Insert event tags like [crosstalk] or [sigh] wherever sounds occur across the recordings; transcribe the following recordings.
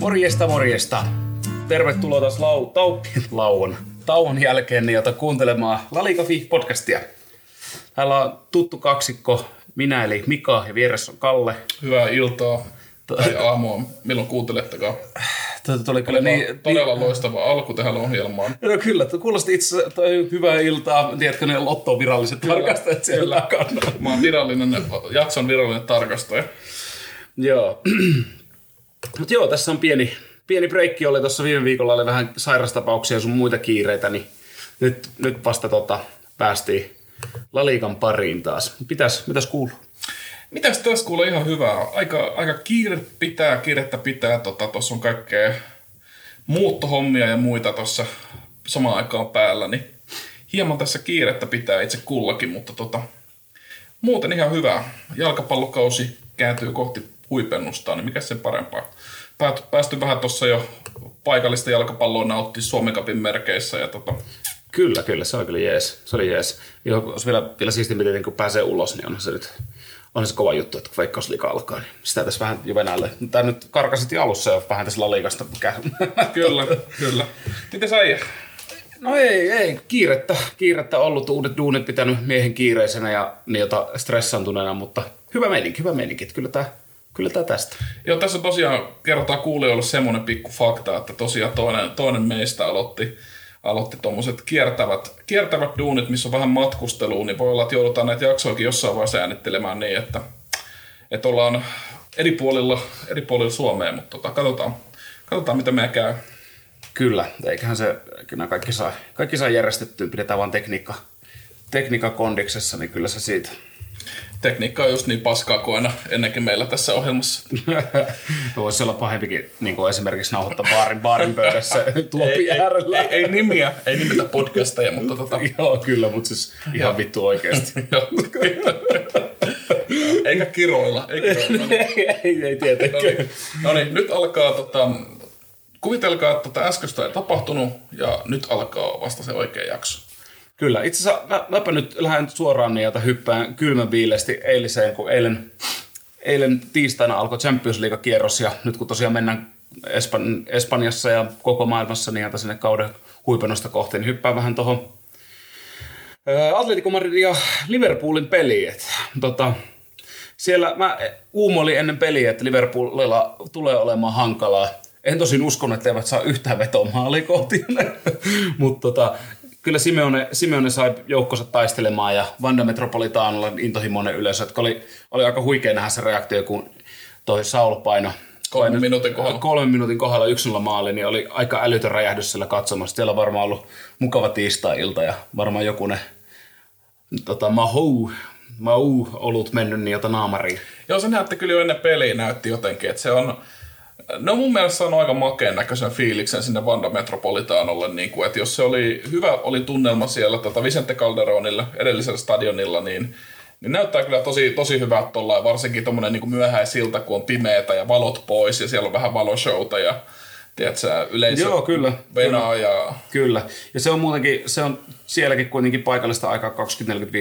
Morjesta, morjesta. Tervetuloa taas lau, tau, lauon, tauon jälkeen niin jota kuuntelemaan Lalikafi podcastia. Täällä on tuttu kaksikko, minä eli Mika ja vieressä on Kalle. Hyvää iltaa tai aamua, milloin kuuntelettekaan. Tuota, tuli kyllä Todella, niin, todella loistava alku tähän ohjelmaan. No kyllä, kuulosti itse toi hyvää iltaa. Tiedätkö ne lottoon viralliset tarkastajat siellä takana? Mä oon virallinen, jakson virallinen tarkastaja. Joo. Mutta joo, tässä on pieni, pieni breikki oli tuossa viime viikolla, oli vähän sairastapauksia ja sun muita kiireitä, niin nyt, nyt vasta tota, päästiin Laliikan pariin taas. Pitäis, mitäs kuuluu? Mitäs tässä kuulee ihan hyvää? Aika, aika kiire pitää, kiirettä pitää. Tuossa tota, on kaikkea muuttohommia ja muita tuossa samaan aikaan päällä, niin hieman tässä kiirettä pitää itse kullakin, mutta tota, muuten ihan hyvää. Jalkapallokausi kääntyy kohti huipennusta, niin mikä sen parempaa. Päät- Päästy vähän tuossa jo paikallista jalkapalloa nautti Suomen Cupin merkeissä ja tota, Kyllä, kyllä, se oli kyllä jees. Se oli jees. Ja olisi vielä, vielä siistimpi, niin kun pääsee ulos, niin onhan se nyt on se kova juttu, että kun Veikkausliiga alkaa, niin sitä tässä vähän jo Venäjälle. Tämä nyt karkasit alussa jo vähän tässä Laliikasta. [laughs] kyllä, kyllä. Miten sä? No ei, ei, kiirettä, kiirettä ollut, uudet duunit pitänyt miehen kiireisenä ja jota stressantuneena, mutta hyvä meininki, hyvä meininki, että kyllä tämä, kyllä tämä tästä. Joo, tässä tosiaan kerrotaan kuulijoille semmoinen pikku fakta, että tosiaan toinen, toinen meistä aloitti, aloitti tuommoiset kiertävät, kiertävät duunit, missä on vähän matkustelua, niin voi olla, että joudutaan näitä jaksoakin jossain vaiheessa äänittelemään niin, että, että ollaan eri puolilla, eri puolilla Suomea, mutta tota, katsotaan, katsotaan, mitä meidän käy. Kyllä, eiköhän se, kyllä kaikki saa, kaikki saa järjestettyä, pidetään vaan tekniikka, tekniikka kondiksessa, niin kyllä se siitä. Tekniikka on just niin paskaa kuin aina ennenkin meillä tässä ohjelmassa. [laughs] Voisi olla pahempikin niin kuin esimerkiksi nauhoittaa baarin, baarin pöydässä [laughs] tuopi ei, äärellä. ei, ei, nimiä, ei nimetä podcasteja, mutta tota, [laughs] Joo, kyllä, mutta siis ihan vittu oikeasti. Eikä kiroilla. Eikä kiroilla. ei, ei tietenkään. No niin, no niin, nyt alkaa, tota, kuvitelkaa, että tätä äskeistä ei tapahtunut ja nyt alkaa vasta se oikea jakso. Kyllä, itse asiassa mä, mäpä nyt lähden suoraan että hyppään kylmän viileesti eiliseen, kun eilen, eilen tiistaina alkoi Champions League-kierros ja nyt kun tosiaan mennään Espan, Espanjassa ja koko maailmassa niin sinne kauden huipennosta kohti, niin hyppään vähän tuohon Atletico Madridin ja Liverpoolin peliin. Tota, siellä mä uumoilin ennen peliä, että Liverpoolilla tulee olemaan hankalaa. En tosin uskonut, että eivät saa yhtään vetoa maaliin kohti. [laughs] Mutta tota, kyllä Simeone, Simeone sai joukkonsa taistelemaan ja Vanda Metropolitaanolla intohimoinen yleisö. Että oli, oli aika huikea nähdä se reaktio, kun toi Saul paino Kolmen paino- minuutin kohdalla. kolmen minuutin kohdalla 1 maali, niin oli aika älytön räjähdys siellä katsomassa. Siellä on varmaan ollut mukava tiistai-ilta ja varmaan joku ne tota, mahou, mahou olut mennyt jota naamariin. Joo, se näytti kyllä jo ennen peliä näytti jotenkin, että se on, No mun mielestä on aika makeen näköisen fiiliksen sinne Vanda Metropolitaanolle, niin kuin, että jos se oli hyvä oli tunnelma siellä tota Vicente Calderonilla edellisellä stadionilla, niin, niin näyttää kyllä tosi, tosi hyvältä tuolla, varsinkin tuommoinen niin myöhäisilta, kun on pimeätä ja valot pois ja siellä on vähän valoshowta ja tiedätkö, yleisö Joo, kyllä. venaa ja Kyllä. Ja se on muutenkin, se on sielläkin kuitenkin paikallista aikaa 20.45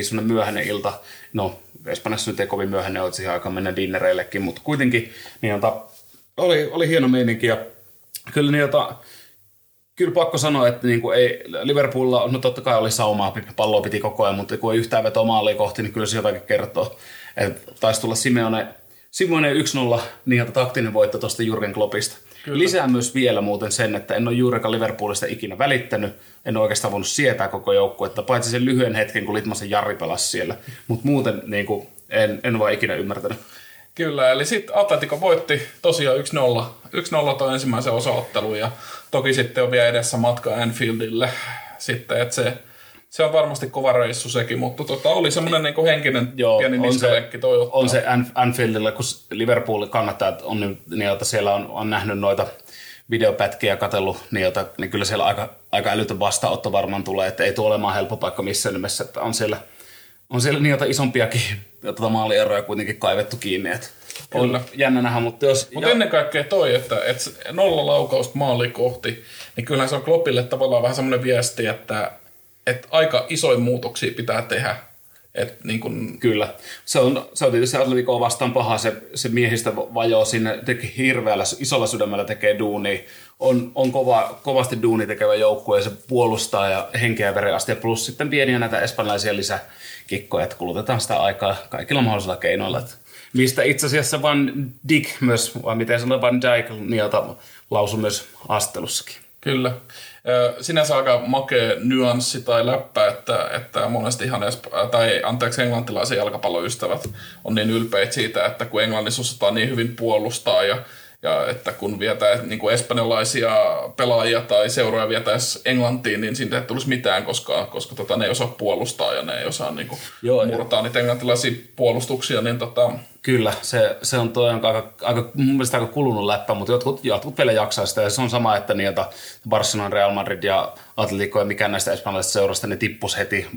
semmoinen myöhäinen ilta. No, Espanjassa nyt ei kovin myöhäinen ole, siihen aikaan mennä dinnereillekin, mutta kuitenkin niin jota, oli, oli hieno meininki ja kyllä niin jota, kyllä pakko sanoa, että niin kuin ei, Liverpoolilla, no totta kai oli saumaa, palloa piti koko ajan, mutta kun ei yhtään vetoa maaliin kohti, niin kyllä se jotakin kertoo. Että taisi tulla Simeone, Simeone 1-0, niin taktinen voitto tuosta Jurgen Kloppista. Kyllä. Lisää myös vielä muuten sen, että en ole juurikaan Liverpoolista ikinä välittänyt, en ole oikeastaan voinut sietää koko joukkuetta, paitsi sen lyhyen hetken, kun Litmasen Jari pelasi siellä. Mutta muuten niin kuin, en, en vaan ikinä ymmärtänyt. Kyllä, eli sitten Atletico voitti tosiaan 1-0, 1-0 toi ensimmäisen osaottelun ja toki sitten on vielä edessä matka Anfieldille sitten, että se, se on varmasti kova reissu sekin, mutta tota, oli semmoinen niinku henkinen Joo, pieni on se- toi ottaa. On se An- Anfieldilla, kun Liverpool kannattajat on, niin, niin että siellä on, on nähnyt noita videopätkiä katsellut, niin, jota, niin kyllä siellä aika, aika älytön vastaanotto varmaan tulee, että ei tule olemaan helppo paikka missään nimessä, että on siellä, on siellä niitä isompiakin tuota maalieroja kuitenkin kaivettu kiinni, että on Kyllä. jännä nähdä, mutta jos... Mutta ennen kaikkea toi, että, että nolla laukausta maaliin kohti, niin kyllähän se on Kloppille tavallaan vähän semmoinen viesti, että, että aika isoja muutoksia pitää tehdä, Et niin kun, Kyllä. Se on, se on tietysti Atleticoa vastaan paha, se, se miehistä vajoo sinne, tekee hirveällä, isolla sydämellä tekee duuni. On, on kova, kovasti duuni tekevä joukkue ja se puolustaa ja henkeä ja veren asti. Ja plus sitten pieniä näitä espanjalaisia lisäkikkoja, että kulutetaan sitä aikaa kaikilla mahdollisilla keinoilla. Että mistä itse asiassa Van Dijk myös, vai miten sanotaan Van Dijk, niiltä lausui myös astelussakin. Kyllä. Sinänsä aika makea nyanssi tai läppä, että, että monesti ihan esp- tai anteeksi englantilaisen jalkapalloystävät on niin ylpeitä siitä, että kun Englannissa osataan niin hyvin puolustaa ja, ja että kun vietää niin kuin espanjalaisia pelaajia tai seuroja vietäisi Englantiin, niin siitä ei tulisi mitään, koska, koska tota, ne ei osaa puolustaa ja ne ei osaa niin kuin, Joo, murtaa niitä englantilaisia puolustuksia, niin tota, Kyllä, se, se on toi on aika, aika, mun mielestä aika kulunut läppä, mutta jotkut, jotkut vielä jaksaa sitä. Ja se on sama, että niiltä Barcelona, Real Madrid ja Atletico ja mikään näistä espanjalaisista seurasta, ne tippus heti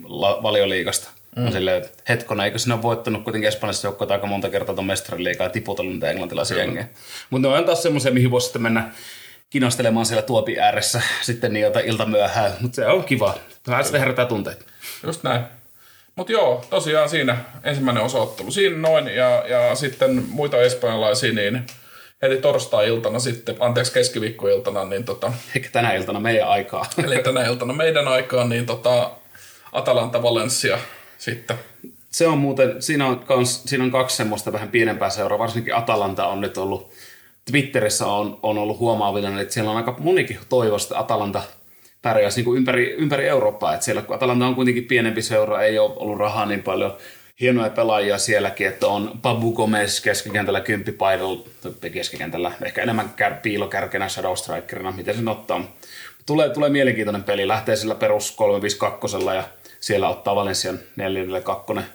valioliigasta. Mm. On silleen, että hetkona, eikö sinä ole voittanut kuitenkin espanjalaisista joukkoja aika monta kertaa tuon mestariliigaa ja tiputellut niitä englantilaisia jengejä. Mutta ne on taas semmoisia, mihin voisi sitten mennä kinastelemaan siellä tuopi ääressä sitten niiltä ilta myöhään. Mutta se on kiva. Vähän sitä herätää tunteita. Just näin. Mutta joo, tosiaan siinä ensimmäinen osoittelu. Siinä noin, ja, ja sitten muita espanjalaisia, niin heti torstai-iltana sitten, anteeksi keskiviikkoiltana, niin tota, Eikä tänä iltana meidän aikaa. eli tänä iltana meidän aikaan, niin tota, Atalanta Valencia sitten. Se on muuten, siinä on, kans, siinä on kaksi semmoista vähän pienempää seuraa, varsinkin Atalanta on nyt ollut, Twitterissä on, on ollut huomaavinen, että siellä on aika monikin toivosta, Atalanta pärjäisi niin ympäri, ympäri Eurooppaa, että siellä kun Atalanta on kuitenkin pienempi seura, ei ole ollut rahaa niin paljon, hienoja pelaajia sielläkin, että on Pabu Gomez keskikentällä kymppipaidalla, keskikentällä, ehkä enemmän kär, piilokärkenä Shadow Strikerina, miten sen ottaa. Tulee, tulee mielenkiintoinen peli, lähtee sillä perus 352 ja siellä ottaa Valensian 442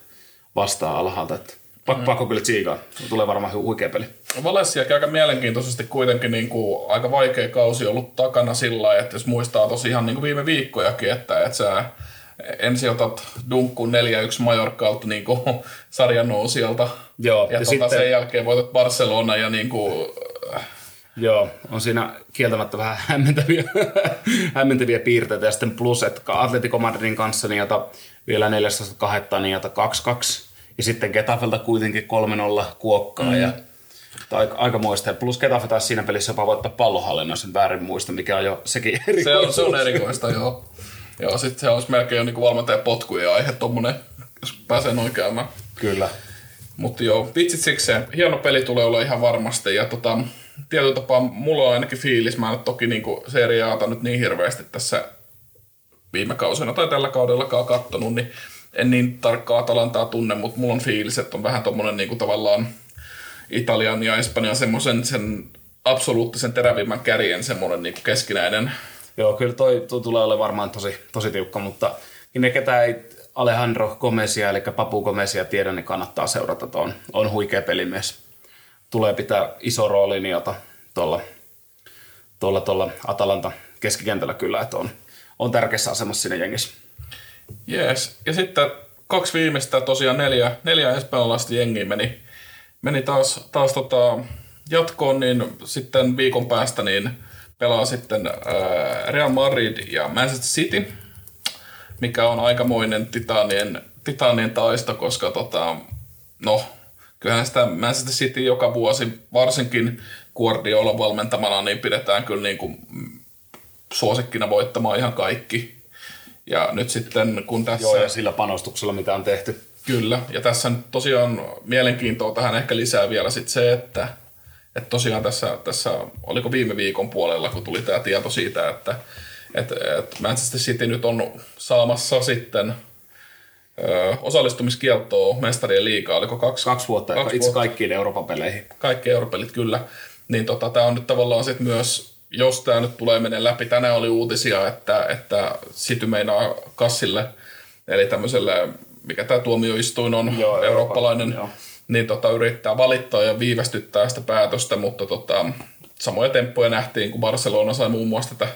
vastaan alhaalta. Että pakko, mm. pakko kyllä tsiikaa. Tulee varmaan hu- huikea peli. Valenciakin aika mielenkiintoisesti kuitenkin niin kuin aika vaikea kausi ollut takana sillä lailla, että jos muistaa tosiaan niin kuin viime viikkojakin, että, että sä ensin otat dunkkuun 4-1 Majorkalta niin kuin sarjan nousijalta. Joo, ja, ja tota sitten... sen jälkeen voitat Barcelona ja niin kuin, Joo, on siinä kieltämättä vähän hämmentäviä, [laughs] hämmentäviä piirteitä. Ja sitten plus, että Atletico Madridin kanssa niin jota vielä 402 niin jota 2-2. Ja sitten Getafelta kuitenkin 3-0 kuokkaa. Mm. Ja, tai aika muista. Plus Getafe taisi siinä pelissä jopa voittaa pallohallinnossa, väärin muista, mikä on jo sekin se erikoisuus. on, se on erikoista, joo. Joo, sitten se olisi melkein jo niin valmentajan potkujen aihe, tommonen, jos pääsee noin käymään. Kyllä. Mutta joo, vitsit sikseen. Hieno peli tulee olla ihan varmasti. Ja tota, tietyllä tapaa mulla on ainakin fiilis. Mä en ole toki niinku seriaata nyt niin hirveästi tässä viime kausina tai tällä kaudellakaan kattonut, niin en niin tarkkaa Atalantaa tunne, mutta mulla on fiilis, että on vähän tommonen niinku tavallaan Italian ja Espanjan semmoisen sen absoluuttisen terävimmän kärjen semmoinen niinku keskinäinen. Joo, kyllä toi, toi tulee olemaan varmaan tosi, tosi tiukka, mutta ne ketä ei Alejandro Gomezia, eli Papu Gomezia tiedä, niin kannattaa seurata. On, on huikea pelimies. Tulee pitää iso rooli niiltä tuolla, tuolla, tuolla Atalanta keskikentällä kyllä, että on, on tärkeässä asemassa siinä jengissä. Jees. Ja sitten kaksi viimeistä, tosiaan neljä, neljä espanjalaista jengiä meni, meni taas, taas tota jatkoon, niin sitten viikon päästä niin pelaa sitten ää, Real Madrid ja Manchester City, mikä on aikamoinen titanien, titanien taisto, koska tota, no, kyllähän sitä Manchester City joka vuosi, varsinkin Guardiola valmentamana, niin pidetään kyllä niin kuin suosikkina voittamaan ihan kaikki. Ja nyt sitten kun tässä... Joo, ja sillä panostuksella, mitä on tehty. Kyllä, ja tässä nyt tosiaan mielenkiintoa tähän ehkä lisää vielä sit se, että, että tosiaan tässä, tässä, oliko viime viikon puolella, kun tuli tämä tieto siitä, että, että, että Manchester City nyt on saamassa sitten osallistumiskieltoa mestarien liigaa, oliko kaksi, Kaksi vuotta, kaksi itse vuotta. kaikkiin Euroopan peleihin. kaikki europelit kyllä, niin tota, tämä on nyt tavallaan sitten myös, jos tämä nyt tulee menee läpi, tänään oli uutisia, että, että City meinaa kassille, eli tämmöiselle, mikä tämä tuomioistuin on, Joo, eurooppalainen, Euroopan, joo. niin tota, yrittää valittaa ja viivästyttää sitä päätöstä, mutta tota, samoja temppuja nähtiin, kun Barcelona sai muun muassa tätä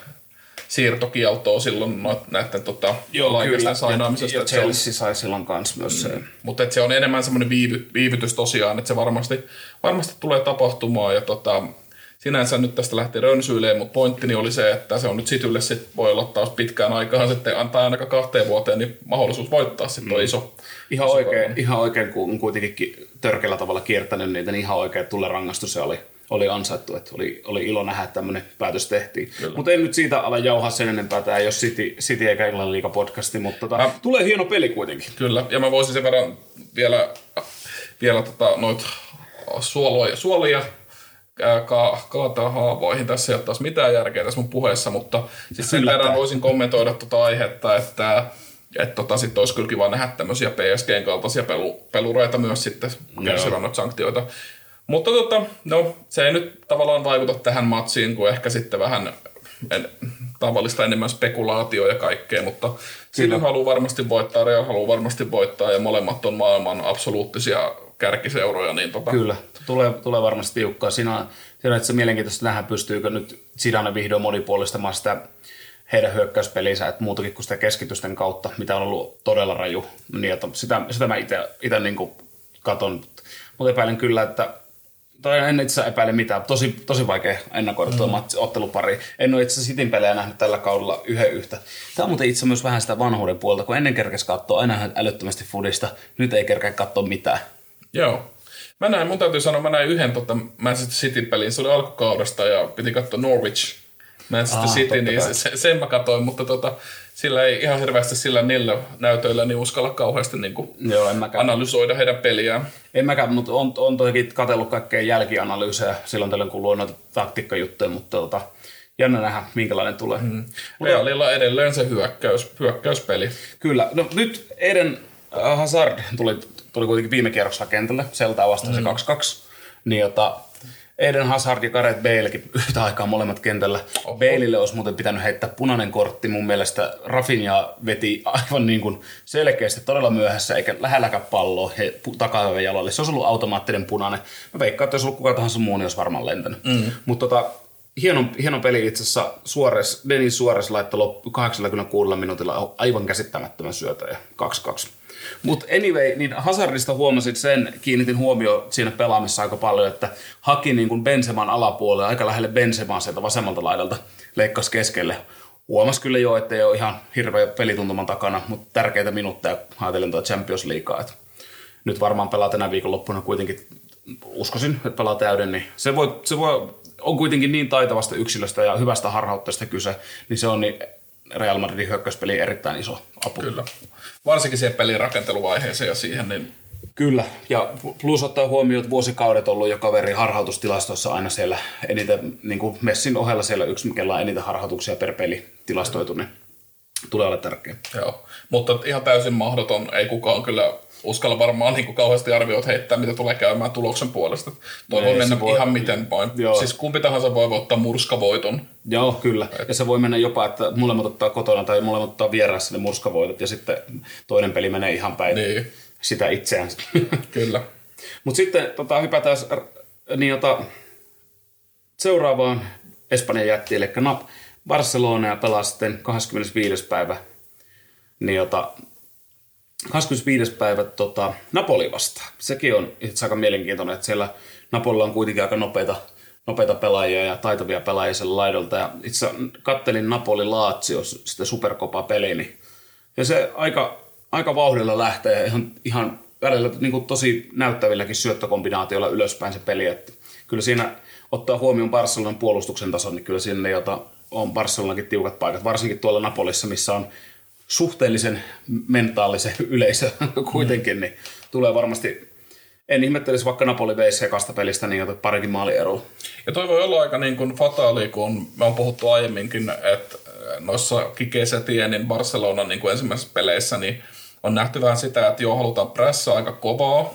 siirtokieltoa silloin noit- näiden tota, alaikäisten sainaamisesta. Ja on- Chelsea sai silloin kanssa myös se. mutta se on enemmän semmoinen viivy, viivytys tosiaan, että se varmasti, varmasti tulee tapahtumaan. Ja tota, sinänsä nyt tästä lähti rönsyilemään, mutta pointtini oli se, että se on nyt Citylle sit voi olla taas pitkään aikaan sitten antaa ainakaan kahteen vuoteen niin mahdollisuus voittaa sitten mm. iso. Ihan oikein, ihan oikein, kun on kuitenkin törkeällä tavalla kiertänyt niitä, niin ihan oikein tulee rangaistus se oli, oli ansaittu, että oli, oli ilo nähdä, että tämmöinen päätös tehtiin. Mutta en nyt siitä ala jauhaa sen enempää, tämä ei ole City, City eikä Englannin liiga podcasti, mutta tota, mä, tulee hieno peli kuitenkin. Kyllä, ja mä voisin sen verran vielä, vielä tota, noit suoloja, suolia ka- kaataa haavoihin. Tässä ei ole taas mitään järkeä tässä mun puheessa, mutta siis sen verran voisin kommentoida tuota aihetta, että että tota, sitten olisi kyllä kiva nähdä tämmöisiä PSGn kaltaisia pelu, pelureita myös sitten kärsivän noita sanktioita. Mutta tota, no, se ei nyt tavallaan vaikuta tähän matsiin, kuin ehkä sitten vähän en, tavallista enemmän spekulaatio ja kaikkea, mutta City haluaa varmasti voittaa, Real haluaa varmasti voittaa ja molemmat on maailman absoluuttisia kärkiseuroja. Niin tota... Kyllä, tulee, tulee varmasti tiukkaa. Siinä on, siinä on itse mielenkiintoista nähdä, pystyykö nyt Zidane vihdoin monipuolistamaan sitä heidän hyökkäyspelinsä, että muutakin kuin sitä keskitysten kautta, mitä on ollut todella raju. Niin, että sitä, sitä mä itse niin katon. Mutta epäilen kyllä, että tai en itse epäile mitään. Tosi, tosi vaikea ennakoida tuo mm. ottelupari. En ole itse Sitin pelejä nähnyt tällä kaudella yhden yhtä. Tämä on muuten itse myös vähän sitä vanhuuden puolta, kun ennen kerkesi katsoa aina älyttömästi fudista. Nyt ei kerkeä katsoa mitään. Joo. Mä näin, mun täytyy sanoa, mä näin yhden tota Manchester City-pelin, se oli alkukaudesta ja piti katsoa Norwich Manchester ah, City, niin se, sen mä katsoin, mutta tota, sillä ei ihan hirveästi sillä niillä näytöillä niin uskalla kauheasti niin kuin Joo, en mäkään. analysoida heidän peliään. En mäkään, mutta on, on toki katsellut kaikkea jälkianalyysejä silloin tällöin, kun luon noita taktiikkajuttuja, mutta tota, jännä nähdä, minkälainen tulee. Mm. Realilla edelleen se hyökkäys, hyökkäyspeli. Kyllä. No nyt Eden Hazard tuli tuli kuitenkin viime kierroksella kentälle, Seltaa vastaan mm. se 2-2, niin jota, Eden Hazard ja Gareth Balekin yhtä aikaa molemmat kentällä. Oho. Baleille olisi muuten pitänyt heittää punainen kortti. Mun mielestä Rafinha veti aivan niin kuin selkeästi todella myöhässä, eikä lähelläkään palloa he, takapäivän jalalle. Se olisi ollut automaattinen punainen. Mä veikkaan, että jos ollut kuka tahansa muu, niin olisi varmaan lentänyt. Mm. Mutta tota, hieno, hieno peli itse asiassa. Suores, Denis Suores laittoi loppu 86 minuutilla aivan käsittämättömän syötä ja 2-2. Mutta anyway, niin Hazardista huomasin sen, kiinnitin huomioon siinä pelaamissa aika paljon, että haki niin kuin Benseman alapuolelle, aika lähelle Bensemaa sieltä vasemmalta laidalta, leikkasi keskelle. Huomas kyllä jo, että ei ole ihan hirveä pelituntuman takana, mutta tärkeitä minuutteja ajatellen tuota Champions Leaguea. Nyt varmaan pelaa tänä viikonloppuna kuitenkin, uskoisin, että pelaa täyden, niin se voi, se voi on kuitenkin niin taitavasta yksilöstä ja hyvästä harhautteesta kyse, niin se on niin Real Madridin hyökkäyspeli erittäin iso apu. Kyllä. Varsinkin siihen pelin rakenteluvaiheeseen ja siihen, niin Kyllä, ja plus ottaa huomioon, että vuosikaudet ollut jo kaveri harhautustilastoissa aina siellä eniten, niin kuin Messin ohella siellä yksi, mikä on eniten harhautuksia per peli tilastoitu, niin tulee olla tärkeä. Joo, mutta ihan täysin mahdoton, ei kukaan kyllä uskalla varmaan niin kuin kauheasti arvioit heittää, mitä tulee käymään tuloksen puolesta. Toi voi mennä voi... ihan miten vain. Joo. Siis kumpi tahansa voi voittaa murskavoiton. Joo, kyllä. Et... Ja se voi mennä jopa, että molemmat ottaa kotona tai molemmat ottaa vieraassa ne murskavoitot ja sitten toinen peli menee ihan päin niin. sitä itseään. [laughs] kyllä. Mutta sitten tota, hypätään niin, jota, seuraavaan Espanjan jätti, eli Nap Barcelona ja pelaa sitten 25. päivä niin jota, 25. päivä tota, Napoli vastaan. Sekin on itse aika mielenkiintoinen, että siellä Napolilla on kuitenkin aika nopeita, nopeita pelaajia ja taitavia pelaajia siellä laidolta. Ja itse kattelin Napoli Lazio sitä superkopa peli, niin ja se aika, aika vauhdilla lähtee ihan, ihan välillä niin kuin tosi näyttävilläkin syöttökombinaatioilla ylöspäin se peli. Että kyllä siinä ottaa huomioon Barcelonan puolustuksen tason, niin kyllä sinne jota on Barcelonakin tiukat paikat, varsinkin tuolla Napolissa, missä on suhteellisen mentaalisen [laughs] yleisö kuitenkin, niin tulee varmasti en ihmettelisi vaikka Napoli veisi sekasta pelistä niin että parikin ero. Ja toi voi olla aika niin kuin fataali, kun me on puhuttu aiemminkin, että noissa Kikeissä Tienin Barcelonan niin kuin ensimmäisissä peleissä, niin on nähty vähän sitä, että joo, halutaan pressaa aika kovaa,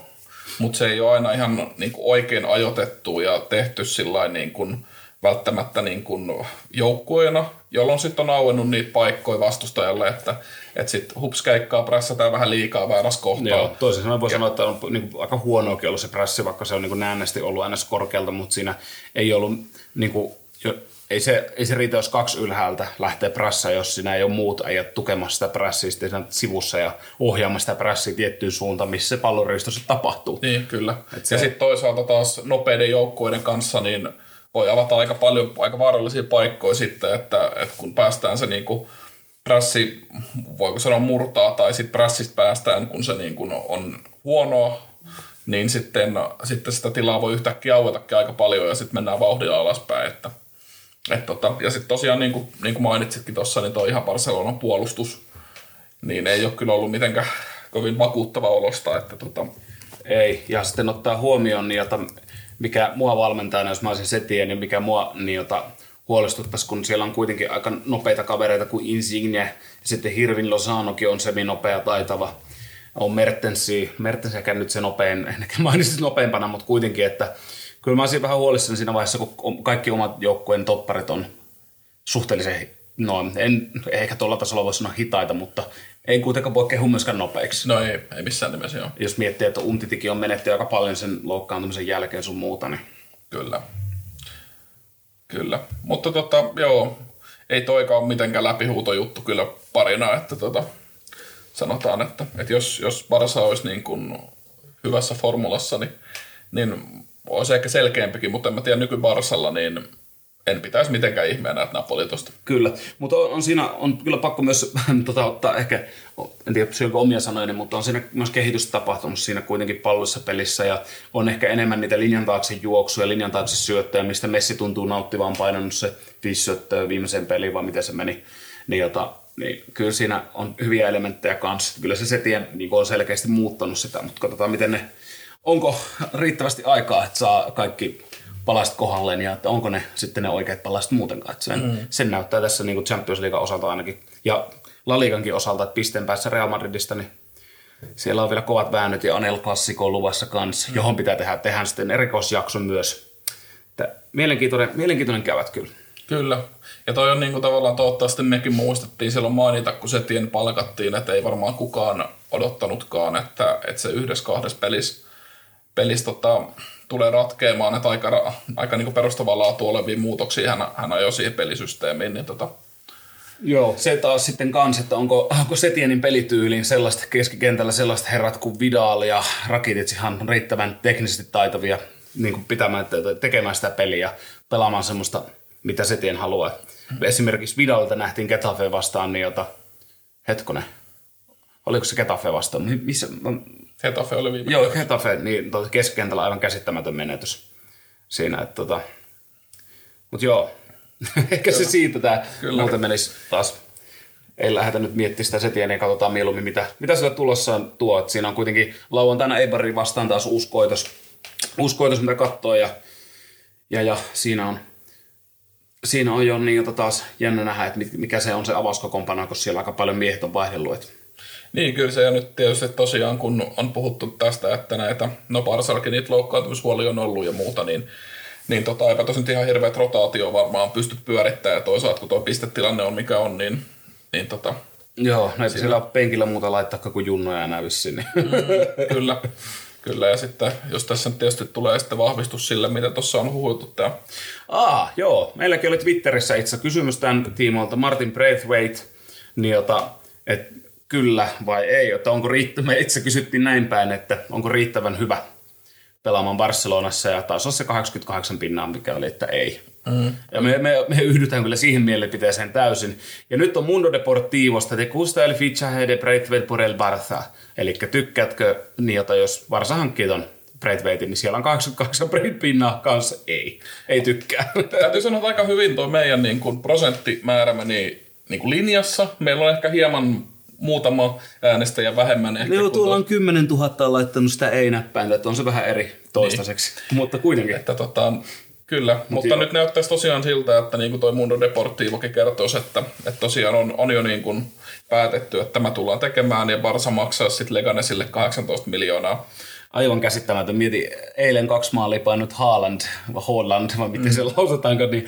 mutta se ei ole aina ihan niin kuin oikein ajoitettu ja tehty sillä niin kuin, välttämättä niin kuin joukkueena, jolloin sitten on auennut niitä paikkoja vastustajalle, että, että sitten hupskeikkaa prässätään vähän liikaa väärässä kohtaa. Joo, toisin sanoen voi ja. sanoa, että on niin kuin, aika huonoakin ollut se prässi, vaikka se on niin näennästi ollut aina korkealta, mutta siinä ei ollut niin kuin, jo, ei se, ei se riitä, jos kaksi ylhäältä lähtee prässä, jos siinä ei ole muuta, ei ole tukemassa sitä prässiä siinä sivussa ja ohjaamassa sitä prässiä tiettyyn suuntaan, missä se palloristo tapahtuu. Niin, kyllä. Et se... Ja sitten toisaalta taas nopeiden joukkueiden kanssa, niin voi avata aika paljon aika vaarallisia paikkoja sitten, että, että kun päästään se niin kuin prässi, voiko sanoa murtaa, tai sitten prässistä päästään, kun se niin kuin on huonoa, niin sitten, sitten sitä tilaa voi yhtäkkiä auetakin aika paljon ja sitten mennään vauhdilla alaspäin. Että, et tota, ja sitten tosiaan niin kuin, niin kuin mainitsitkin tuossa, niin tuo ihan Barcelonan puolustus, niin ei ole kyllä ollut mitenkään kovin vakuuttava olosta. Että tota. Ei, ja sitten ottaa huomioon, niin jota, mikä mua valmentaa, jos mä olisin setien, niin mikä mua niin jota, huolestuttaisi, kun siellä on kuitenkin aika nopeita kavereita kuin Insigne, ja sitten Hirvin Lozanokin on semi-nopea, taitava. On Mertensi, Mertensi ehkä nyt se nopein, [laughs] ehkä mainitsin nopeimpana, mutta kuitenkin, että kyllä mä olisin vähän huolissani siinä vaiheessa, kun kaikki omat joukkueen topparit on suhteellisen, no en ehkä tuolla tasolla voi sanoa hitaita, mutta ei kuitenkaan voi kehua myöskään nopeiksi. No ei, ei missään nimessä joo. Jos miettii, että Untitikin on menetty aika paljon sen loukkaantumisen jälkeen sun muuta, niin... Kyllä. Kyllä. Mutta tota, joo, ei toikaan ole mitenkään läpihuutojuttu kyllä parina, että tota, sanotaan, että, että jos, jos Barsa olisi niin kuin hyvässä formulassa, niin, niin olisi ehkä selkeämpikin, mutta en mä tiedä nyky-Barsalla, niin en pitäisi mitenkään ihmeenä, että Napoli tosta. Kyllä, mutta on, on, siinä on kyllä pakko myös [laughs] tota, ottaa ehkä, en tiedä syönkö omia sanoja, mutta on siinä myös kehitystä tapahtunut siinä kuitenkin pallossa pelissä ja on ehkä enemmän niitä linjan taakse juoksuja, linjan taakse syöttöjä, mistä Messi tuntuu nauttivan painanut se viisi syöttöä viimeiseen peliin, vaan miten se meni. Niin, jota, niin kyllä siinä on hyviä elementtejä kanssa. Kyllä se setien niin on selkeästi muuttanut sitä, mutta katsotaan miten ne, onko riittävästi aikaa, että saa kaikki palasit kohdalleen ja että onko ne sitten ne oikeat palasit muutenkaan. Että sen, mm. sen näyttää tässä niin kuin Champions League osalta ainakin ja La Ligankin osalta, että pisteen päässä Real Madridista, niin siellä on vielä kovat väännöt ja on El Clasico luvassa kanssa, mm. johon pitää tehdä, tehdä sitten erikoisjakson myös. Että mielenkiintoinen, mielenkiintoinen kävät kyllä. Kyllä. Ja toi on niin kuin tavallaan toivottavasti mekin muistettiin silloin mainita, kun se tien palkattiin, että ei varmaan kukaan odottanutkaan, että, että se yhdessä kahdessa pelissä, pelissä tota, tulee ratkeamaan, että aika, aika niin perustavaa laatua olevia muutoksia hän, hän ajoi siihen pelisysteemiin. Niin tota. Joo, se taas sitten kans, että onko, onko Setienin pelityyliin sellaista keskikentällä sellaista herrat kuin Vidal ja Rakitic ihan riittävän teknisesti taitavia niin kuin pitämään, tekemään sitä peliä, pelaamaan semmoista, mitä Setien haluaa. Mm. Esimerkiksi Vidalta nähtiin Getafe vastaan, niin jota, hetkonen, oliko se Getafe vastaan? Missä, Hetafe oli viime Joo, Hetafe, niin tuota, keskikentällä aivan käsittämätön menetys siinä. Että, tota. Mutta joo, [laughs] ehkä se siitä tämä muuten menisi taas. Ei lähdetä nyt miettimään sitä setiä, niin katsotaan mieluummin, mitä, mitä sillä tulossa tuo. Et siinä on kuitenkin lauantaina Eibarin vastaan taas uskoitos, uskoitos mitä katsoo. Ja, ja, ja siinä on siinä on jo niin, taas jännä nähdä, että mikä se on se avauskokompana, kun siellä aika paljon miehet on vaihdellut. Niin, kyllä se ja nyt tietysti tosiaan, kun on puhuttu tästä, että näitä, no Barsallakin niitä loukkaantumishuolia on ollut ja muuta, niin niin tota, eipä tosin ihan hirveät rotaatio varmaan pysty pyörittämään ja toisaalta kun tuo pistetilanne on mikä on, niin, niin tota, Joo, no eipä siellä penkillä muuta laittaa kuin junnoja enää vissiin. Niin. Mm, kyllä, kyllä. Ja sitten jos tässä nyt tietysti tulee sitten vahvistus sille, mitä tuossa on huhuiltu tämä. Aa, joo. Meilläkin oli Twitterissä itse kysymys tämän tiimoilta Martin Braithwaite, niin jota, että kyllä vai ei, että onko riittä, me itse kysyttiin näin päin, että onko riittävän hyvä pelaamaan Barcelonassa ja taas on se 88 pinnaa, mikä oli, että ei. Mm. Ja me, me, me, yhdytään kyllä siihen mielipiteeseen täysin. Ja nyt on Mundo Deportivosta, te gusta el fichaje de Braithwaite por el Barça. Eli tykkäätkö niin, että jos Barça hankkii ton niin siellä on 88 pinnaa kanssa. Ei, ei tykkää. Täytyy sanoa, että aika hyvin tuo meidän niin kuin prosenttimäärä meni niin kuin linjassa. Meillä on ehkä hieman muutama äänestäjä vähemmän. Ehkä Joo, tuolla on 10 000 laittanut sitä ei-näppäintä, että on se vähän eri toistaiseksi, niin. mutta kuitenkin. Että tota, Kyllä, Mut mutta joo. nyt näyttäisi tosiaan siltä, että niin kuin toi Mundo Deportivokin kertoisi, että, että tosiaan on, on jo niin kuin päätetty, että tämä tullaan tekemään ja Barsa maksaa sitten Leganesille 18 miljoonaa aivan käsittämätön. Mieti, eilen kaksi maalia painut Haaland, vai Holland, vai miten mm. se lausutaanko, niin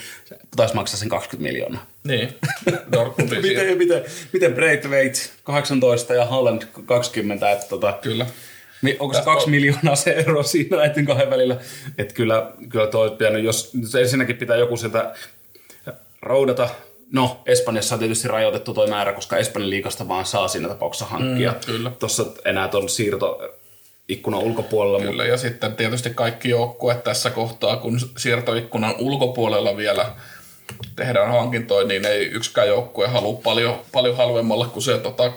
taisi maksaa sen 20 miljoonaa. Niin, [laughs] miten, miten, miten Braithwaite 18 ja Haaland 20, että tota, Kyllä. Onko se kaksi on... miljoonaa se ero siinä näiden kahden välillä? Että kyllä, kyllä toi pitänyt, jos ensinnäkin pitää joku sieltä roudata, No, Espanjassa on tietysti rajoitettu tuo määrä, koska Espanjan liikasta vaan saa siinä tapauksessa hankkia. Mm, kyllä. Tuossa enää tuon siirto ikkunan ulkopuolella. Kyllä, ja sitten tietysti kaikki joukkueet tässä kohtaa, kun siirtoikkunan ulkopuolella vielä tehdään hankintoja, niin ei yksikään joukkue halua paljon, paljon halvemmalle kuin se tota,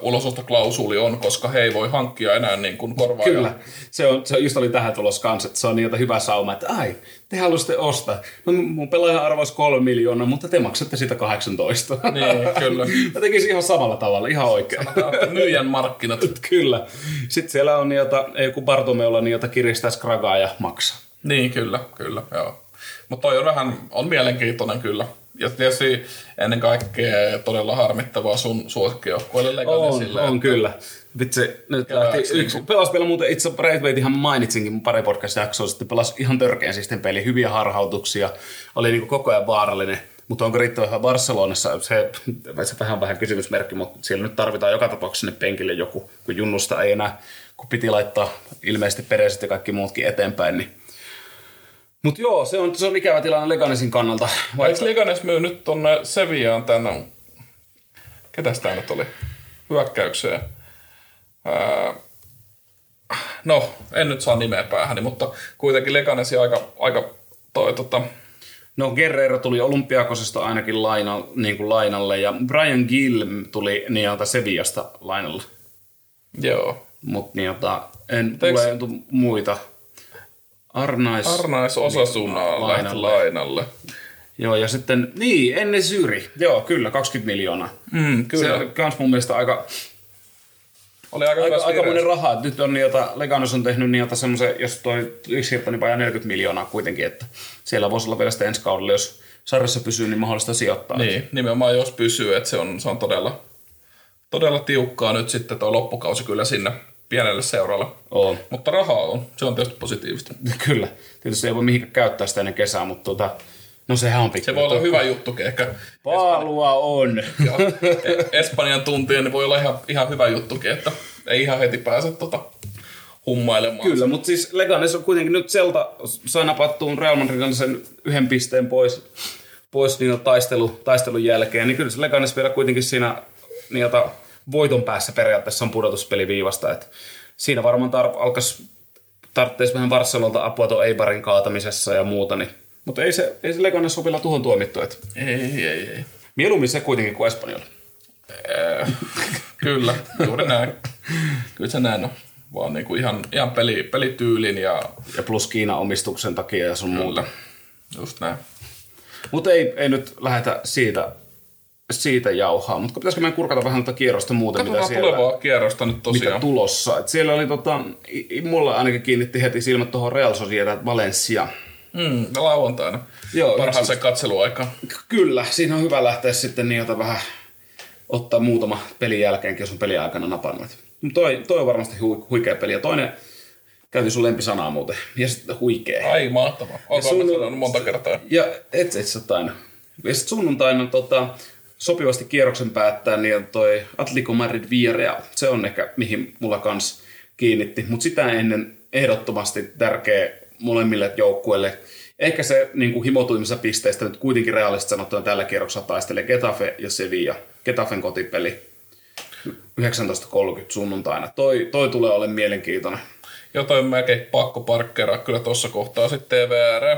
ulosostoklausuli on, koska he ei voi hankkia enää niin kuin korvaa. Kyllä, se, on, se just oli tähän tulos kanssa, että se on niin hyvä sauma, että ai, te haluaisitte ostaa. No mun pelaaja arvoisi kolme miljoonaa, mutta te maksatte sitä 18. [laughs] Niin, kyllä. [laughs] Mä tekisin ihan samalla tavalla, ihan oikein. Myyjän markkinat. [laughs] kyllä. Sitten siellä on niitä, joku Bartomeolla niitä kiristää skragaa ja maksaa. Niin, kyllä, kyllä, joo. Mutta toi on vähän, on mielenkiintoinen kyllä. Ja tietysti ennen kaikkea todella harmittavaa sun suosikkijoukkueelle Leganesille. On, on kyllä. Vitsi, nyt lähti yksi. Niin pelas vielä muuten itse Braithwaite ihan mainitsinkin mun pari podcast jaksoa sitten. Pelas ihan törkeän sitten peli, hyviä harhautuksia. Oli niin koko ajan vaarallinen. Mutta onko riittävä Barcelonassa, se, se vähän vähän kysymysmerkki, mutta siellä nyt tarvitaan joka tapauksessa sinne penkille joku, kun junnusta ei enää, kun piti laittaa ilmeisesti pereiset ja kaikki muutkin eteenpäin, niin mutta joo, se on, se on ikävä tilanne Leganesin kannalta. Vaikka... Eikö Leganes myy nyt tonne Seviaan tänne, ketäs tää nyt oli, hyökkäykseen? Ää... No, en nyt saa nimeä päähäni, mutta kuitenkin Leganesi aika, aika toi, tota... No Guerrero tuli Olympiakosesta ainakin laina, niin kuin lainalle ja Brian Gill tuli niiltä Sevillasta lainalle. Joo. Mutta niiltä en tule muita. Arnais, Arnais Osasuna lähti lainalle. Joo, ja sitten, niin, ennen Syri. Joo, kyllä, 20 miljoonaa. Mm, kyllä. Se on kans mun mielestä aika, oli aika, aika, aika monen rahaa. Nyt on niitä, Leganos on tehnyt niitä semmoisen, jos toi yksi niin 40 miljoonaa kuitenkin, että siellä voisi olla vielä sitten ensi kaudella, jos sarjassa pysyy, niin mahdollista sijoittaa. Niin, nimenomaan jos pysyy, että se on, se on todella, todella tiukkaa nyt sitten tuo loppukausi kyllä sinne pienelle seuralle. On. Mutta rahaa on. Se on tietysti positiivista. [laughs] Kyllä. Tietysti ei voi mihinkään käyttää sitä ennen kesää, mutta tota, no sehän on pikku. Se voi olla hyvä juttu ehkä. Paalua on. [laughs] Joo. Espanjan tuntien niin voi olla ihan, ihan hyvä juttu, että ei ihan heti pääse tota hummailemaan. Kyllä, mutta siis Leganes on kuitenkin nyt Celta sai napattuun Real Madridin sen yhden pisteen pois, pois niin taistelu, taistelun jälkeen, niin kyllä se Leganes vielä kuitenkin siinä niitä voiton päässä periaatteessa on pudotuspeliviivasta. Et siinä varmaan tar- alkaisi tarvitsisi vähän Barcelonalta apua tuon Eibarin kaatamisessa ja muuta, niin. mutta ei se, ei se Leganes sopilla tuhon tuomittu. Et. Ei, ei, ei. Mieluummin se kuitenkin kuin Espanjalla. Äh, [laughs] kyllä, juuri näin. Kyllä se näin on. Vaan niinku ihan, ihan peli, pelityylin ja... Ja plus Kiinan omistuksen takia ja sun muuta. Just näin. Mutta ei, ei nyt lähdetä siitä siitä jauhaa, mutta pitäisikö meidän kurkata vähän tätä kierrosta muuten, Katsotaan mitä siellä, tulevaa kierrosta nyt tosiaan. mitä tulossa. Et siellä oli, tota, mulla ainakin kiinnitti heti silmät tuohon Real Sociedad Valencia. Mm, lauantaina. Joo, Parhaaseen katseluaikaan. Kyllä, siinä on hyvä lähteä sitten niiltä vähän ottaa muutama pelin jälkeenkin, jos on pelin aikana napannut. Toi, toi on varmasti hu, huikea peli. Ja toinen, käytin sun lempisanaa muuten, ja sitten huikea. Ai mahtavaa. Onko sun... monta kertaa? Ja et, et sä aina. Ja sitten sunnuntaina tota, sopivasti kierroksen päättää, niin toi Atletico Madrid Villarreal, se on ehkä mihin mulla kans kiinnitti. Mutta sitä ennen ehdottomasti tärkeä molemmille joukkueille. Ehkä se niin kuin himotuimmissa pisteistä nyt kuitenkin realistisesti sanottuna tällä kierroksella taistelee Getafe ja Sevilla. Getafen kotipeli 19.30 sunnuntaina. Toi, toi tulee olemaan mielenkiintoinen. Jotain melkein pakko parkkeeraa kyllä tuossa kohtaa sitten TVR.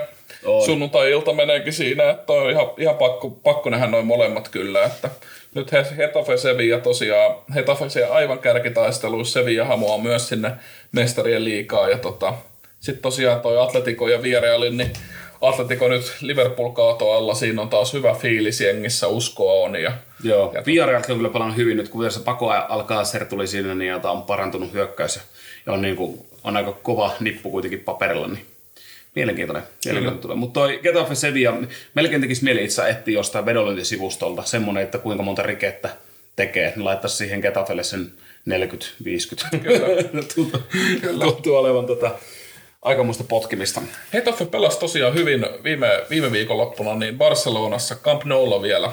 Sunnuntai-ilta meneekin siinä, että on ihan, ihan pakko, pakko nähdä noin molemmat kyllä. Että nyt Hetafe Sevilla tosiaan, Hetafe se aivan kärkitaisteluissa, Sevilla hamoaa myös sinne mestarien liikaa. Ja tota, sitten tosiaan toi Atletico ja Villarrealin, niin Atletico nyt Liverpool kaato alla, siinä on taas hyvä fiilis jengissä, uskoa on. Ja, Joo, ja Villarreal on kyllä paljon hyvin nyt, kun se pako alkaa, Ser tuli sinne, niin on parantunut hyökkäys ja, ja on, niin kuin, on aika kova nippu kuitenkin paperilla, niin Mielenkiintoinen. Mielenkiintoinen. Mutta toi Getafe Sevilla, melkein tekisi mieli itse etsiä jostain vedonlyöntisivustolta semmoinen, että kuinka monta rikettä tekee. Niin laittaisi siihen Getafelle sen 40-50. [laughs] Kyllä. Tuntuu olevan tota, aikamoista potkimista. Getafe pelasi tosiaan hyvin viime, viime viikonloppuna niin Barcelonassa Camp Noulla vielä.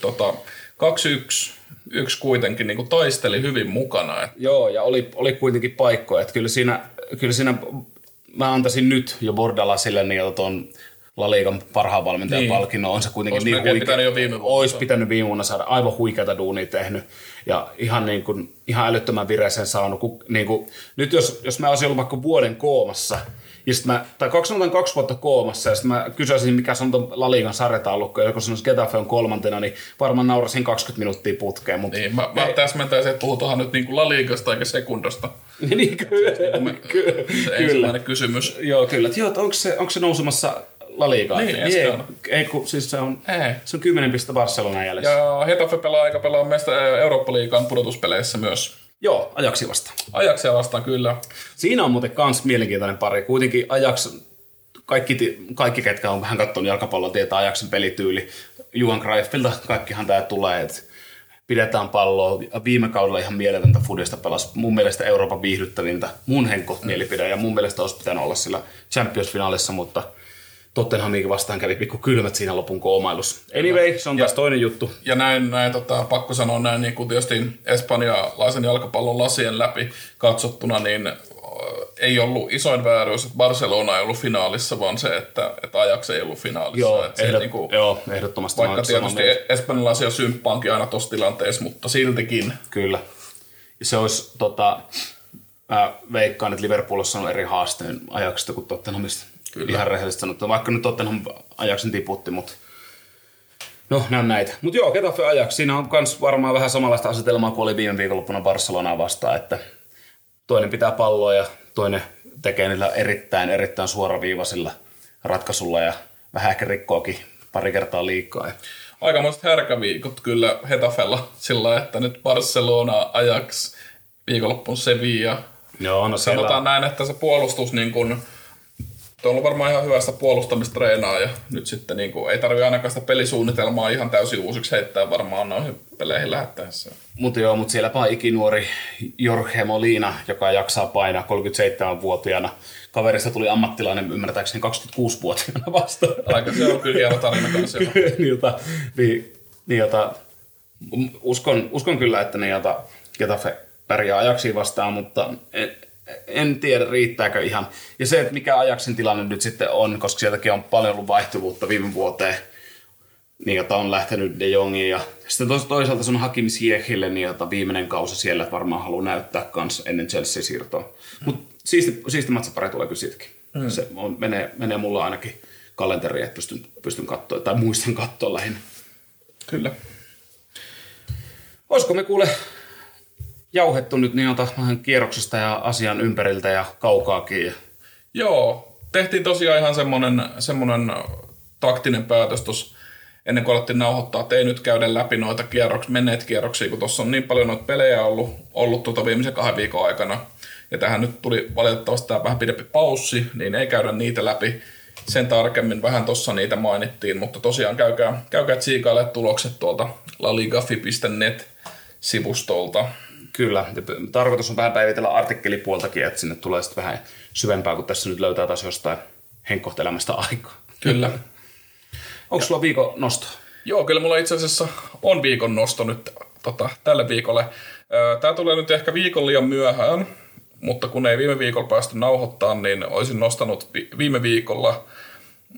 Tota, 2-1 yksi kuitenkin niin kuin taisteli hyvin mukana. Että... Joo, ja oli, oli kuitenkin paikkoja. Että kyllä siinä, kyllä siinä mä antaisin nyt jo Bordalasille niin tuon La Ligan parhaan valmentajan Niin. palkinnon. On se kuitenkin Olisi niin huikea. pitänyt jo viime vuonna Olisi pitänyt viime vuonna saada aivan huikeata duunia tehnyt. Ja ihan, niin kuin, ihan älyttömän vireeseen saanut. Kun, niin kuin, nyt jos, jos mä olisin ollut vaikka vuoden koomassa, ja sit mä, tai kaksi, sanotaan kaksi vuotta koomassa, ja sitten mä kysyisin, mikä se on ton La Ligan sarjataulukko, ja joku sanoisi Getafe on kolmantena, niin varmaan naurasin 20 minuuttia putkeen. Mutta Niin, mä, mä täsmentäisin, että puhutaan nyt niinku La Ligasta eikä sekundasta. [laughs] niin, kyllä, kyllä, Se kyllä. ensimmäinen kysymys. Joo, kyllä. Joo, onko se, onko se nousemassa La Ligaan? Niin, ei, kaudella. ei, kun siis se on, Ei. se on 10 pistettä Barcelona jäljessä. Ja Hetafe pelaa aika pelaa meistä Eurooppa-liigan pudotuspeleissä myös. Joo, Ajaksi vasta. Ajaksia vastaan kyllä. Siinä on muuten kans mielenkiintoinen pari. Kuitenkin Ajax, kaikki, kaikki ketkä on vähän katsonut jalkapalloa, tietää Ajaxin pelityyli. Juhan Greifilta kaikkihan tämä tulee, että pidetään palloa. Viime kaudella ihan mieletöntä fudista pelas. Mun mielestä Euroopan viihdyttävintä. Mun henkko mielipide ja mun mielestä olisi pitänyt olla sillä Champions-finaalissa, mutta Tottenhamiin vastaan kävi pikku kylmät siinä lopun koomailussa. Anyway, se on taas toinen juttu. Ja näin, näin tota, pakko sanoa näin, niin kuin tietysti espanjalaisen jalkapallon lasien läpi katsottuna, niin ö, ei ollut isoin vääryys, että Barcelona ei ollut finaalissa, vaan se, että, että Ajax ei ollut finaalissa. Joo, että se, ehdot, niin kuin, joo ehdottomasti. vaikka tietysti espanjalaisia symppaankin aina tuossa tilanteessa, mutta siltikin. Kyllä. Ja se olisi, tota, mä veikkaan, että Liverpoolissa on eri haasteen ajaksista kuin Tottenhamista. Kyllä. Ihan rehellisesti sanottuna. Vaikka nyt Tottenham ajaksen tiputti, mutta no, nämä on näitä. Mutta joo, Getafe ajaksi. Siinä on myös varmaan vähän samanlaista asetelmaa kuin oli viime viikonloppuna Barcelonaa vastaan, että toinen pitää palloa ja toinen tekee niillä erittäin, erittäin suoraviivaisilla ratkaisulla ja vähän ehkä rikkookin pari kertaa liikaa. Ja Aikamoiset härkäviikot kyllä Hetafella sillä että nyt Barcelona, Ajax, viikonloppuun Sevilla. Joo, no siellä, Sanotaan näin, että se puolustus niin kuin, Tuo on ollut varmaan ihan hyvästä puolustamistreenaa ja nyt sitten niin kuin, ei tarvitse ainakaan sitä pelisuunnitelmaa ihan täysin uusiksi heittää varmaan noihin peleihin lähettäessä. Mutta joo, mutta sielläpä on ikinuori Jorge Molina, joka jaksaa painaa 37-vuotiaana. Kaverista tuli ammattilainen ymmärtääkseni 26-vuotiaana vastaan. Aika se on kyllä hieno tarina kanssa. [laughs] niin, jota, niin, niin, jota, uskon, uskon kyllä, että ne jota Getafe pärjää ajaksiin vastaan, mutta en, en tiedä riittääkö ihan. Ja se, että mikä ajaksin tilanne nyt sitten on, koska sieltäkin on paljon ollut vaihtuvuutta viime vuoteen, niin jota on lähtenyt De Jongiin ja sitten toisaalta se on Hakim Ziyechille, niin jota viimeinen kausi siellä varmaan haluaa näyttää kans ennen Chelsea-siirtoa. Mutta siisti, siisti matsapari tulee kyllä siitäkin. Mm. Se on, menee, menee mulla ainakin kalenteriin, että pystyn, pystyn katsoa, tai muistan katsoa lähinnä. Kyllä. Olisiko me kuule jauhettu nyt niin jota vähän kierroksesta ja asian ympäriltä ja kaukaakin. Joo, tehtiin tosiaan ihan semmoinen, semmoinen taktinen päätös tuossa ennen kuin alettiin nauhoittaa, että ei nyt käydä läpi noita kierroks, menneet kierroksia, kun tuossa on niin paljon noita pelejä ollut, ollut tuota viimeisen kahden viikon aikana. Ja tähän nyt tuli valitettavasti tämä vähän pidempi paussi, niin ei käydä niitä läpi sen tarkemmin. Vähän tuossa niitä mainittiin, mutta tosiaan käykää, käykää tsiikaille tulokset tuolta laligafi.net-sivustolta. Kyllä, tarkoitus on vähän päivitellä artikkelipuoltakin, että sinne tulee sitten vähän syvempää, kun tässä nyt löytää taas jostain henkkohtelemasta aikaa. Kyllä. [laughs] Onko sulla viikon nosto? Joo, kyllä mulla itse asiassa on viikon nosto nyt tota, tälle viikolle. Tämä tulee nyt ehkä viikon liian myöhään, mutta kun ei viime viikolla päästy nauhoittaa, niin olisin nostanut vi- viime viikolla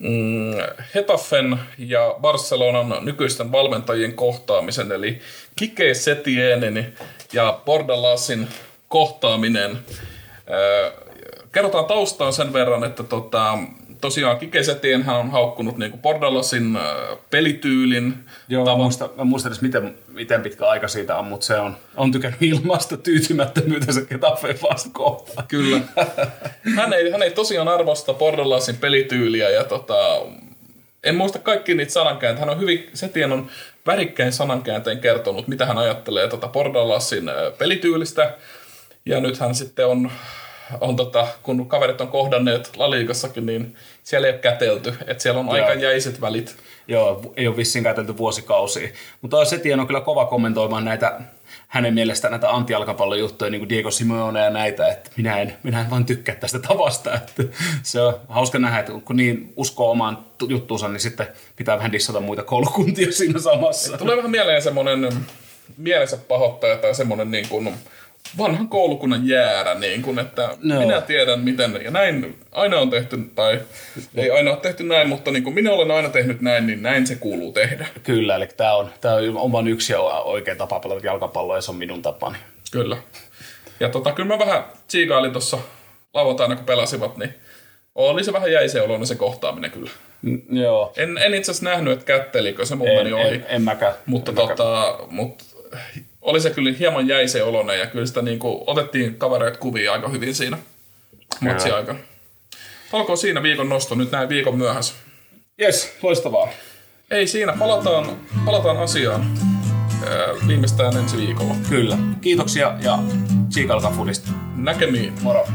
mm, Hetafen ja Barcelonan nykyisten valmentajien kohtaamisen, eli Kike Setienin ja Bordalassin kohtaaminen. Ö, Kerrotaan taustaa sen verran, että tota, tosiaan Kike Setien hän on haukkunut niinku Bordalassin ö, pelityylin, Joo, mä muistan, mä muistan edes miten, miten pitkä aika siitä on, mutta se on, on tykännyt ilmaista tyytymättömyytensä Getafe vasta kohtaan. Kyllä. [laughs] Hän ei, hän ei tosiaan arvosta Bordalassin pelityyliä ja tota, en muista kaikki niitä sanankääntöjä. Hän on hyvin, Setien on värikkäin sanankäänteen kertonut, mitä hän ajattelee tota Bordalassin ö, pelityylistä. Ja nyt hän sitten on, on tota, kun kaverit on kohdanneet Laliikassakin, niin siellä ei ole kätelty. Että siellä on aika jäiset välit. Joo, ei ole vissiin käytelty vuosikausia. Mutta Setien on kyllä kova kommentoimaan näitä hänen mielestään näitä antialkapallojuttuja, niin kuin Diego Simeone ja näitä, että minä en, minä en vaan tykkää tästä tavasta. Että se on hauska nähdä, että kun niin uskoo omaan tu- juttuunsa, niin sitten pitää vähän dissata muita koulukuntia siinä samassa. Tulee vähän mieleen semmoinen mielensä pahoittaja tai semmoinen niin kuin vanhan koulukunnan jäärä, niin kun, että No. minä tiedän miten, ja näin aina on tehty, tai ei aina ole tehty näin, mutta niin kuin minä olen aina tehnyt näin, niin näin se kuuluu tehdä. Kyllä, eli tämä on, tää on oman yksi oikea tapa pelata jalkapalloa ja se on minun tapani. Kyllä. Ja tota, kyllä mä vähän tsiikailin tuossa lauantaina, kun pelasivat, niin oli se vähän jäisen oloinen se kohtaaminen kyllä. Mm, joo. En, en itse asiassa nähnyt, että kättelikö se mun En, meni ohi. en, en mäkään. Mutta en tota, mut, oli se kyllä hieman jäisen oloinen ja kyllä sitä niinku, otettiin kavereet kuvia aika hyvin siinä matsi aikana. Olkoon siinä viikon nosto nyt näin viikon myöhässä. Yes, loistavaa. Ei siinä, palataan, palataan asiaan ää, viimeistään ensi viikolla. Kyllä. Kiitoksia ja tsiikalkaa fudista. Näkemiin. Moro.